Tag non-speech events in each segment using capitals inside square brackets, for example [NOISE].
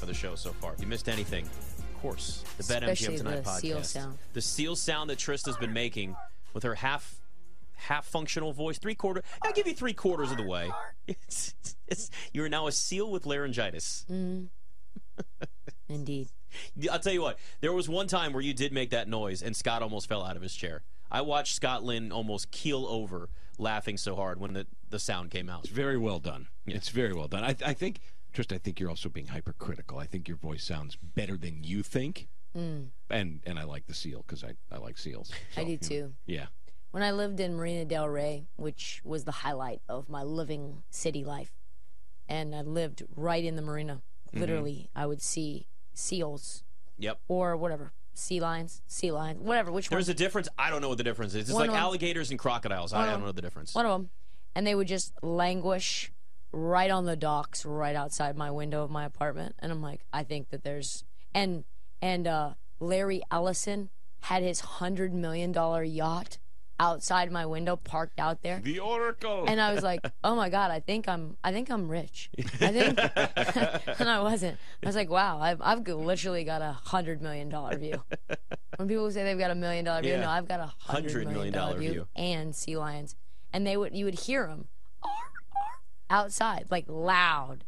half of the show so far. If you missed anything, of course, the Especially BetMGM Tonight the podcast. seal sound. The seal sound that Trysta's been making with her half half functional voice, three quarter. I'll give you three quarters of the way. [LAUGHS] It's, it's, you're now a seal with laryngitis. Mm. [LAUGHS] Indeed. I'll tell you what. There was one time where you did make that noise, and Scott almost fell out of his chair. I watched Scott Lynn almost keel over, laughing so hard when the, the sound came out. It's very well done. It's very well done. I, I think, Trist, I think you're also being hypercritical. I think your voice sounds better than you think. And and I like the seal because I, I like seals. I So, do you know, too. Yeah. When I lived in Marina Del Rey, which was the highlight of my living city life, and I lived right in the marina, Mm-hmm. literally, I would see seals Yep. or whatever, sea lions, sea lions, whatever. Which There's one? a difference. I don't know what the difference is. It's One like alligators and crocodiles. I one don't know the difference. One of them, and they would just languish right on the docks, right outside my window of my apartment. And I'm like, I think that there's and and uh, Larry Ellison had his hundred million dollar yacht outside my window, parked out there. The Oracle. And I was like, [LAUGHS] "Oh my god, I think I'm, I think I'm rich." I think, [LAUGHS] and I wasn't. I was like, "Wow, I've, I've literally got a hundred million dollar view." When people say they've got a million dollar view, Yeah. no, I've got a hundred million dollar view, view. and sea lions, and they would, you would hear them outside, like loud,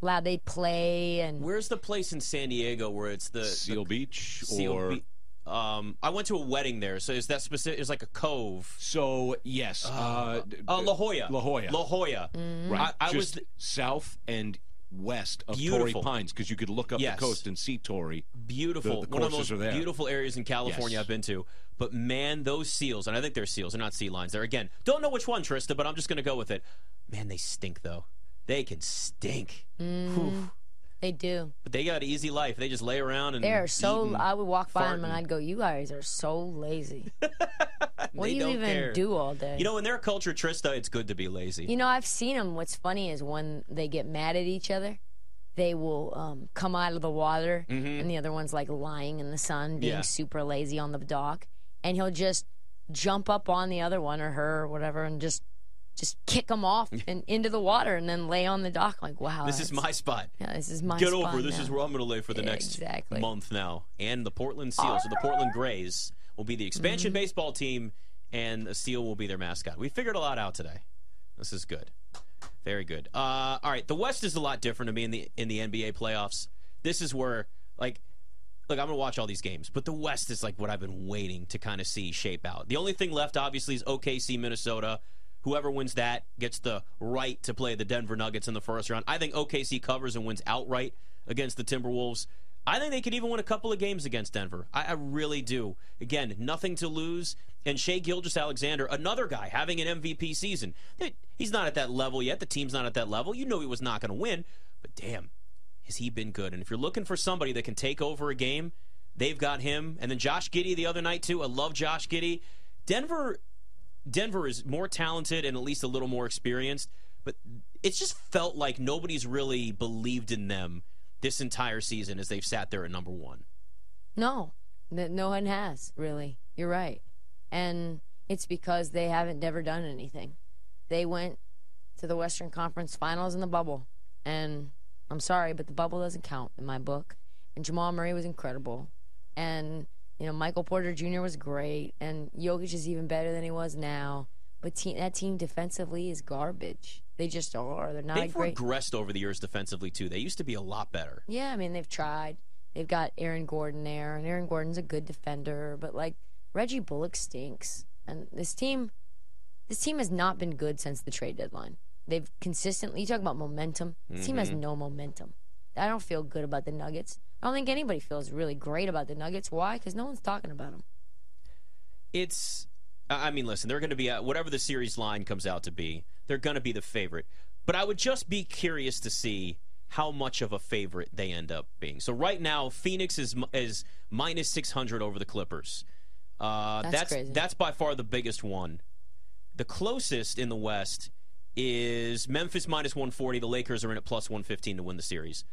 loud. They'd play and Where's the place in San Diego where it's the Seal Beach seal or be- um, I went to a wedding there, so is that specific? Is like a cove. so yes. Uh, d- Uh, La Jolla. La Jolla. La Jolla. Right. I, I was. Just south and west of Beautiful. Torrey Pines because you could look up Yes. the coast and see Torrey. beautiful. The- the One of the courses most are there. beautiful areas in California Yes. I've been to. But man, those seals, and I think they're seals, they're not sea lions. They're again, don't know which one, Trysta, but I'm just gonna go with it. Man, they stink though. They can stink. Mm. Whew. They do. But they got an easy life. They just lay around and They are so. and I would walk by them and. I'd go, "You guys are so lazy. [LAUGHS] what do you don't even care. do all day?" You know, in their culture, Trysta, it's good to be lazy. You know, I've seen them. What's funny is when they get mad at each other, they will um, come out of the water, and the other one's like lying in the sun, being Mm-hmm. Yeah. super lazy on the dock, and he'll just jump up on the other one or her or whatever, and just just kick them off [LAUGHS] and into the water, and then lay on the dock like, "Wow, this is my spot. yeah, this is my spot. Get spot over. This now." is where I'm going to lay for the next Exactly. month now. And the Portland Seals, so the Portland Grays, will be the Mm-hmm. expansion baseball team, and the Seal will be their mascot. We figured a lot out today. This is good. Very good. Uh, all right, the West is a lot different to me in the in the NBA playoffs. This is where, like, look, I'm gonna watch all these games, but the West is like what I've been waiting to kind of see shape out. The only thing left, obviously, is OKC, Minnesota. Whoever wins that gets the right to play the Denver Nuggets in the first round. I think OKC covers and wins outright against the Timberwolves. I think they could even win a couple of games against Denver. I, I really do. Again, nothing to lose. And Shai Gilgeous-Alexander, another guy having an MVP season. He's not at that level yet. The team's not at that level. You know he was not going to win, but damn, has he been good? And if you're looking for somebody that can take over a game, they've got him. And then Josh Giddey the other night too. I love Josh Giddey. Denver, Denver is more talented and at least a little more experienced, but it's just felt like nobody's really believed in them this entire season as they've sat there at number one. No, no one has really. You're right, and it's because they haven't never done anything. They went to the Western Conference Finals in the bubble, and I'm sorry, but the bubble doesn't count in my book. And Jamal Murray was incredible, and you know Michael Porter Jr. was great, and Jokic is even better than he was now. But te- that team defensively is garbage. They just are. They're not They've great. regressed over the years defensively too. They used to be a lot better. Yeah, I mean they've tried. They've got Aaron Gordon there, and Aaron Gordon's a good defender, but like Reggie Bullock stinks. And this team this team has not been good since the trade deadline. They've consistently you talk about momentum. This team has mm-hmm. no momentum. I don't feel good about the Nuggets. I don't think anybody feels really great about the Nuggets. Why? Because no one's talking about them. It's I mean, listen, they're going to be at whatever the series line comes out to be. They're going to be the favorite. But I would just be curious to see how much of a favorite they end up being. So right now, Phoenix is is minus six hundred over the Clippers. Uh, That's that's crazy. that's by far the biggest one. The closest in the West is Memphis minus one forty. The Lakers are in at plus one fifteen to win the series.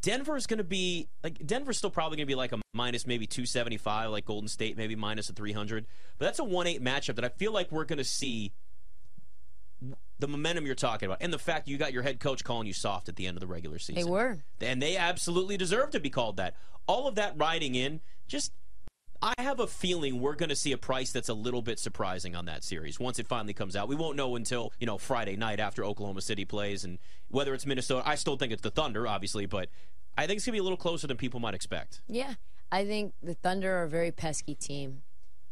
Denver is going to be like Denver's still probably going to be like a minus maybe 275 like Golden State maybe minus a 300 but that's a 1-8 matchup that I feel like we're going to see the momentum you're talking about, and the fact you got your head coach calling you soft at the end of the regular season. They were. And they absolutely deserve to be called that. All of that riding in, just I have a feeling we're going to see a price that's a little bit surprising on that series once it finally comes out. We won't know until, you know, Friday night after Oklahoma City plays and whether it's Minnesota. I still think it's the Thunder, obviously, but I think it's going to be a little closer than people might expect. Yeah. I think the Thunder are a very pesky team.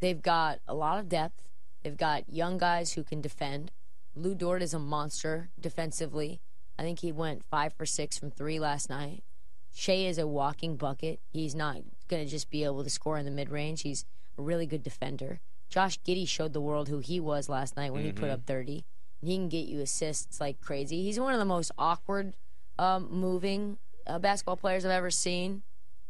They've got a lot of depth. They've got young guys who can defend. Lu Dort is a monster defensively. I think he went five for six from three last night. Shai is a walking bucket. He's not going to just be able to score in the mid range. He's a really good defender. Josh Giddey showed the world who he was last night when he put up 30. He can get you assists like crazy. He's one of the most awkward um, moving uh, basketball players I've ever seen.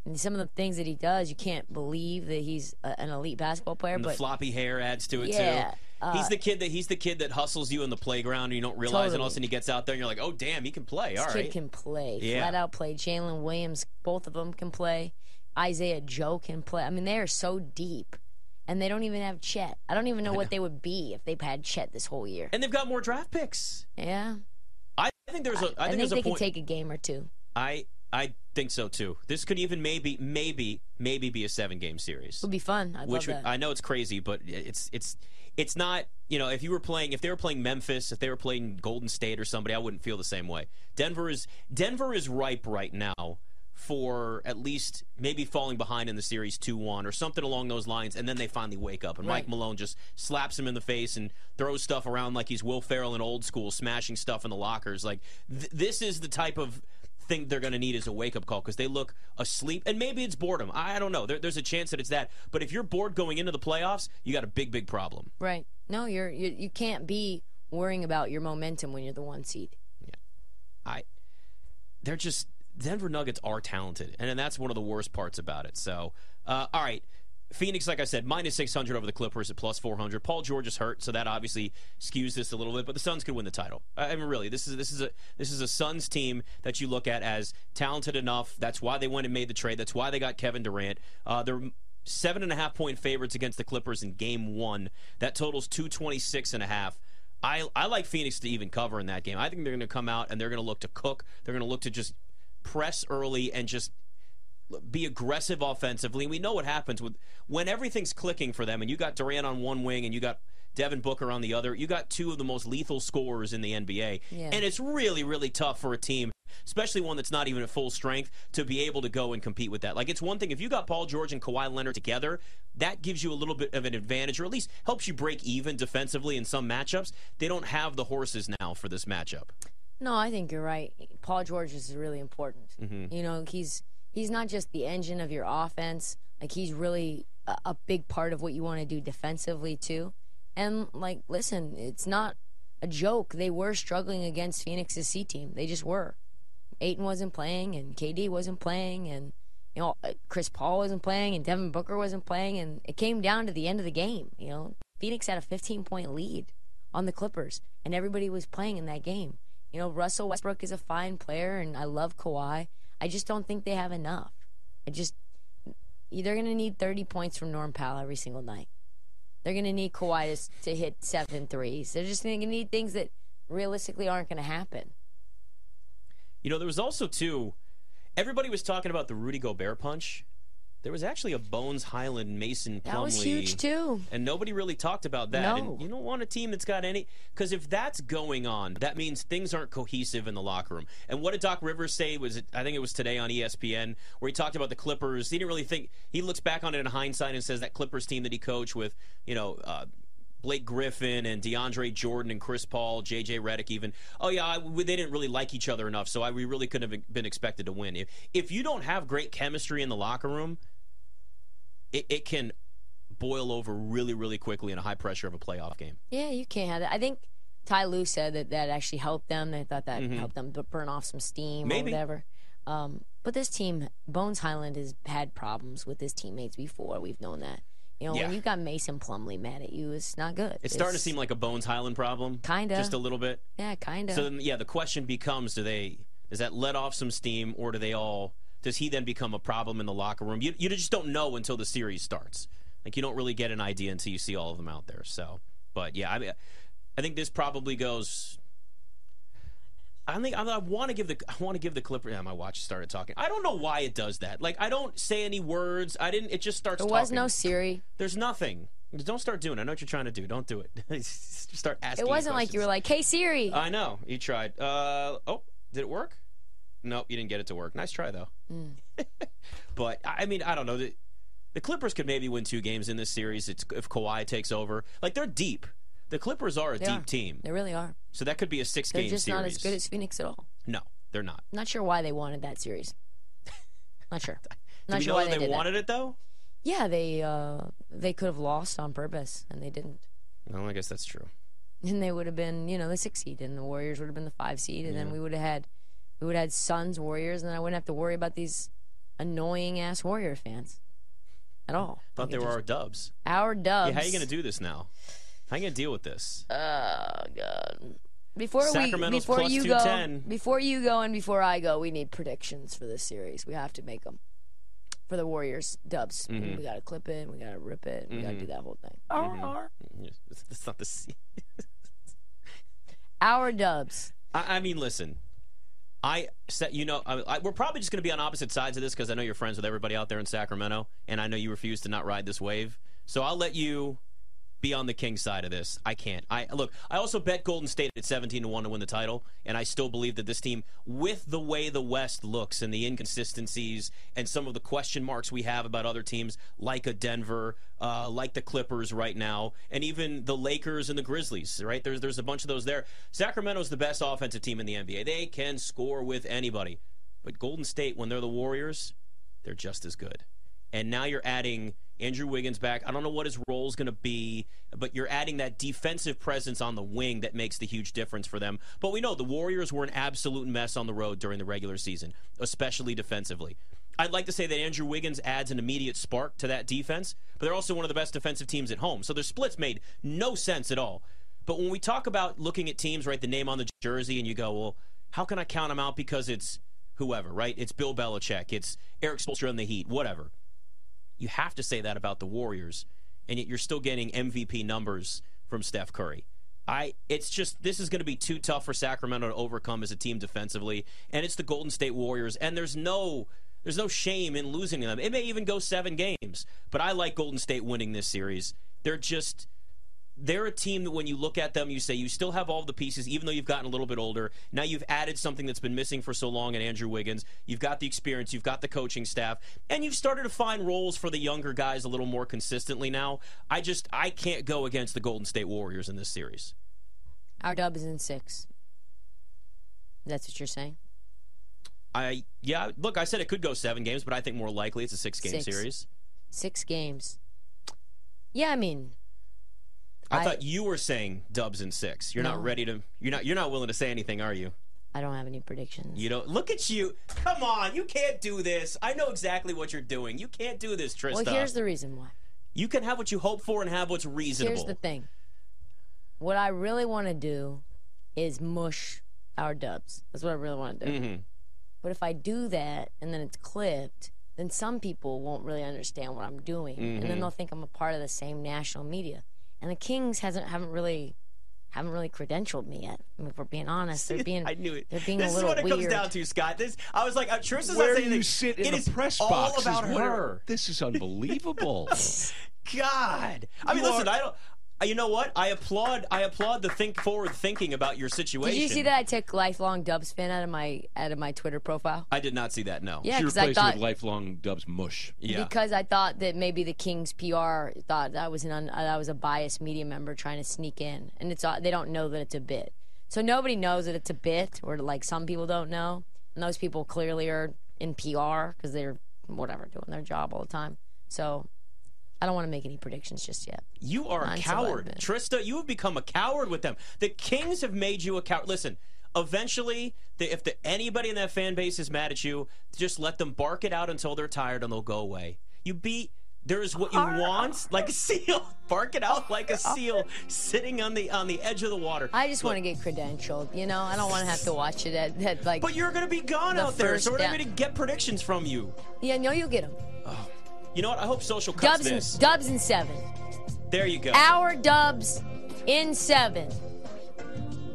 And some of the things that he does, you can't believe that he's a, an elite basketball player. And the but floppy hair adds to it Yeah, too. Uh, he's the kid that he's the kid that hustles you in the playground and you don't realize, and all of a sudden he gets out there and you're like, oh damn, he can play. All This right. kid can play. Yeah. Flat out play. Jalen Williams, both of them can play. Isaiah Joe can play. I mean, they are so deep. And they don't even have Chet. I don't even know what they would be if they had Chet this whole year. and they've got more draft picks. Yeah. I think there's a. I I, think, they a can point. take a game or two. I I think so too. This could even maybe maybe maybe be a seven game series. It would be fun. I'd which love would, that. I know it's crazy, but it's it's it's not. You know, if you were playing, if they were playing Memphis, if they were playing Golden State or somebody, I wouldn't feel the same way. Denver is Denver is ripe right now for at least maybe falling behind in the series 2-1 or something along those lines and then they finally wake up and Mike Malone just slaps him in the face and throws stuff around like he's Will Ferrell in old school smashing stuff in the lockers like th- this is the type of thing they're going to need is a wake up call because they look asleep. And maybe it's boredom. I, I don't know. There, there's a chance that it's that. But if you're bored going into the playoffs, you got a big, big problem. right. No, you're you, you can't be worrying about your momentum when you're the one seed. Yeah. I, they're just Denver Nuggets are talented, and, and that's one of the worst parts about it. So, uh, all right. Phoenix, like I said, minus 600 over the Clippers at plus 400. Paul George is hurt, so that obviously skews this a little bit. But the Suns could win the title. I mean, really, this is this is a this is a Suns team that you look at as talented enough. That's why they went and made the trade. That's why they got Kevin Durant. Uh, they're seven and a half point favorites against the Clippers in Game One. That totals 226 and a half. I I like Phoenix to even cover in that game. I think they're going to come out and they're going to look to cook. They're going to look to just press early and just be aggressive offensively. And we know what happens with when everything's clicking for them, and you got Durant on one wing and you got Devin Booker on the other. You got two of the most lethal scorers in the NBA, Yeah. and it's really, really tough for a team, especially one that's not even at full strength, to be able to go and compete with that. Like it's one thing if you got Paul George and Kawhi Leonard together, that gives you a little bit of an advantage, or at least helps you break even defensively in some matchups. They don't have the horses now for this matchup. No, I think you're right. Paul George is really important. Mm-hmm. You know, he's he's not just the engine of your offense. Like he's really a, a big part of what you want to do defensively too. And like, listen, it's not a joke. They were struggling against Phoenix's C team. They just were. Ayton wasn't playing, and KD wasn't playing, and you know Chris Paul wasn't playing, and Devin Booker wasn't playing, and it came down to the end of the game. You know, Phoenix had a 15 point lead on the Clippers, and everybody was playing in that game. You know, Russell Westbrook is a fine player, and I love Kawhi. I just don't think they have enough. I just they're going to need 30 points from Norm Powell every single night. They're going to need Kawhi to, to hit seven threes. They're just going to need things that realistically aren't going to happen. You know, there was also too. Everybody was talking about the Rudy Gobert punch. There was actually a Bones Hyland Mason Plumlee. That was huge too. And nobody really talked about that. No. And you don't want a team that's got any. Because if that's going on, that means things aren't cohesive in the locker room. And what did Doc Rivers say? Was it, I think it was today on ESPN where he talked about the Clippers. He didn't really think. He looks back on it in hindsight and says that Clippers team that he coached with, you know. Uh, Blake Griffin and DeAndre Jordan and Chris Paul, JJ Redick, even. Oh yeah, I, they didn't really like each other enough, so I, we really couldn't have been expected to win. If if you don't have great chemistry in the locker room, it, it can boil over really, really quickly in a high pressure of a playoff game. Yeah, you can't have that. I think Ty Lue said that that actually helped them. They thought that helped them burn off some steam Mm-hmm. Maybe. or whatever. Um, but this team, Bones Hyland, has had problems with his teammates before. We've known that. You know, Yeah. when you got Mason Plumlee mad at you, it's not good. It's starting to seem like a Bones Hyland problem, Kinda. just a little bit. yeah, kind of. So then, yeah, the question becomes: Do they does that let off some steam, or do they all? Does he then become a problem in the locker room? You you just don't know until the series starts. Like you don't really get an idea until you see all of them out there. So, but yeah, I mean, I think this probably goes I think I want to give the I want to give the Clipper. Yeah, my watch started talking. I don't know why it does that. Like I don't say any words. I didn't. It just starts. There talking. was no Siri. There's nothing. Don't start doing. it. I know what you're trying to do. Don't do it. [LAUGHS] start asking. It wasn't like you were like, "Hey Siri." I know you tried. Uh oh, did it work? Nope, you didn't get it to work. Nice try though. Mm. [LAUGHS] but I mean, I don't know. The, the Clippers could maybe win two games in this series. It's, if Kawhi takes over, like they're deep. The Clippers are a They deep are. team, They really are. so that could be a six They're just series. not as good as Phoenix at all. no, they're not. Not sure why they wanted that series. Not sure. [LAUGHS] Do Not we sure know why they, they wanted it though? Yeah, they uh, they could have lost on purpose, and they didn't. No, I guess that's true. And they would have been, you know, the six seed, and the Warriors would have been the five seed, and then we would have had, we would have had Suns Warriors, and then I wouldn't have to worry about these annoying ass Warrior fans at all. Thought they were our dubs. our dubs. Yeah, how are you going to do this now? How are you going to deal with this? Oh god. Before we before you go 210. before you go and before I go, we need predictions for this series. We have to make them for the Warriors dubs. Mhm. We got to clip it. We got to rip it. We got to Mhm. do that whole thing. Yeah, It's it's not the. se- [LAUGHS] Our dubs. I, I mean, listen. I said, you know, I, I, we're probably just going to be on opposite sides of this because I know you're friends with everybody out there in Sacramento, and I know you refuse to not ride this wave. So I'll let you be on the King side of this. I can't. I look. I also bet Golden State at 17 to one to win the title, and I still believe that this team, with the way the West looks and the inconsistencies and some of the question marks we have about other teams like a Denver, uh, like the Clippers right now, and even the Lakers and the Grizzlies. Right? There's there's a bunch of those there. Sacramento's the best offensive team in the NBA. They can score with anybody, but Golden State, when they're the Warriors, they're just as good. And now you're adding Andrew Wiggins back. I don't know what his role is going to be, but you're adding that defensive presence on the wing that makes the huge difference for them. But we know the Warriors were an absolute mess on the road during the regular season, especially defensively. I'd like to say that Andrew Wiggins adds an immediate spark to that defense, but they're also one of the best defensive teams at home. So their splits made no sense at all. But when we talk about looking at teams, right, the name on the jersey, and you go, well, how can I count them out because it's whoever, right? It's Bill Belichick, it's Erik Spoelstra in the Heat, whatever. You have to say that about the Warriors, and yet you're still getting MVP numbers from Steph Curry. I it's just this is going to be too tough for Sacramento to overcome as a team defensively, and it's the Golden State Warriors, and there's no there's no shame in losing them. It may even go seven games, but I like Golden State winning this series. They're just they're a team that when you look at them, you say you still have all the pieces, even though you've gotten a little bit older. Now you've added something that's been missing for so long in Andrew Wiggins. You've got the experience, you've got the coaching staff, and you've started to find roles for the younger guys a little more consistently now. I just I can't go against the Golden State Warriors in this series. Our dub is in six. That's what you're saying. I yeah, look, I said it could go seven games, but I think more likely it's a six game Six. series. Six games. Yeah, I mean, I, I- thought you were saying Dubs in six. You're No. not ready to. You're not. You're not willing to say anything, are you? I don't have any predictions. You don't. Look at you. Come on. You can't do this. I know exactly what you're doing. You can't do this, Trysta. well, here's the reason why. you can have what you hope for and have what's reasonable. Here's the thing. What I really want to do is mush our dubs. That's what I really want to do. hmm But if I do that and then it's clipped, then some people won't really understand what I'm doing, and Mhm. then they'll think I'm a part of the same national media. And the Kings hasn't haven't really haven't really credentialed me yet. I mean, if we're being honest, they're [LAUGHS] being I knew it. they're being this a is little what it weird. comes down to, Scott. This I was like, uh, Trysta's Where not do saying you anything. sit in It the press box? is about where- her. This is unbelievable. [LAUGHS] God. I mean, You listen. are- I don't. Uh, You know what? I applaud. I applaud the think forward thinking about your situation. Did you see that I took lifelong Dubs fan out of my out of my Twitter profile? I did not see that. No. Yeah, she because I replaced thought with lifelong Dubs mush. Yeah. because I thought that maybe the Kings PR thought that was an un, uh, that was a biased media member trying to sneak in, and it's uh, they don't know that it's a bit. So nobody knows that it's a bit, or like some people don't know, and those people clearly are in PR because they're whatever doing their job all the time. So I don't want to make any predictions just yet. You are a coward, Trysta. You have become a coward with them. The Kings have made you a coward. Listen, eventually, the, if the, anybody in that fan base is mad at you, just let them bark it out until they're tired and they'll go away. You beat. There is what you want, like a seal. [LAUGHS] Bark it out like a seal, sitting on the on the edge of the water. I just want to get credentialed, you know. I don't want to have to watch it at, at like. But you're going to be gone out there, so we're not to get predictions from you. yeah, no, you'll get them. Oh. You know what? I hope social cuts Dubs this. and Dubs and seven. There you go. Our Dubs in seven.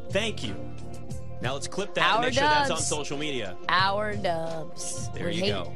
Thank you. Now let's clip that and Our make sure that's on social media. Our dubs. There We you go.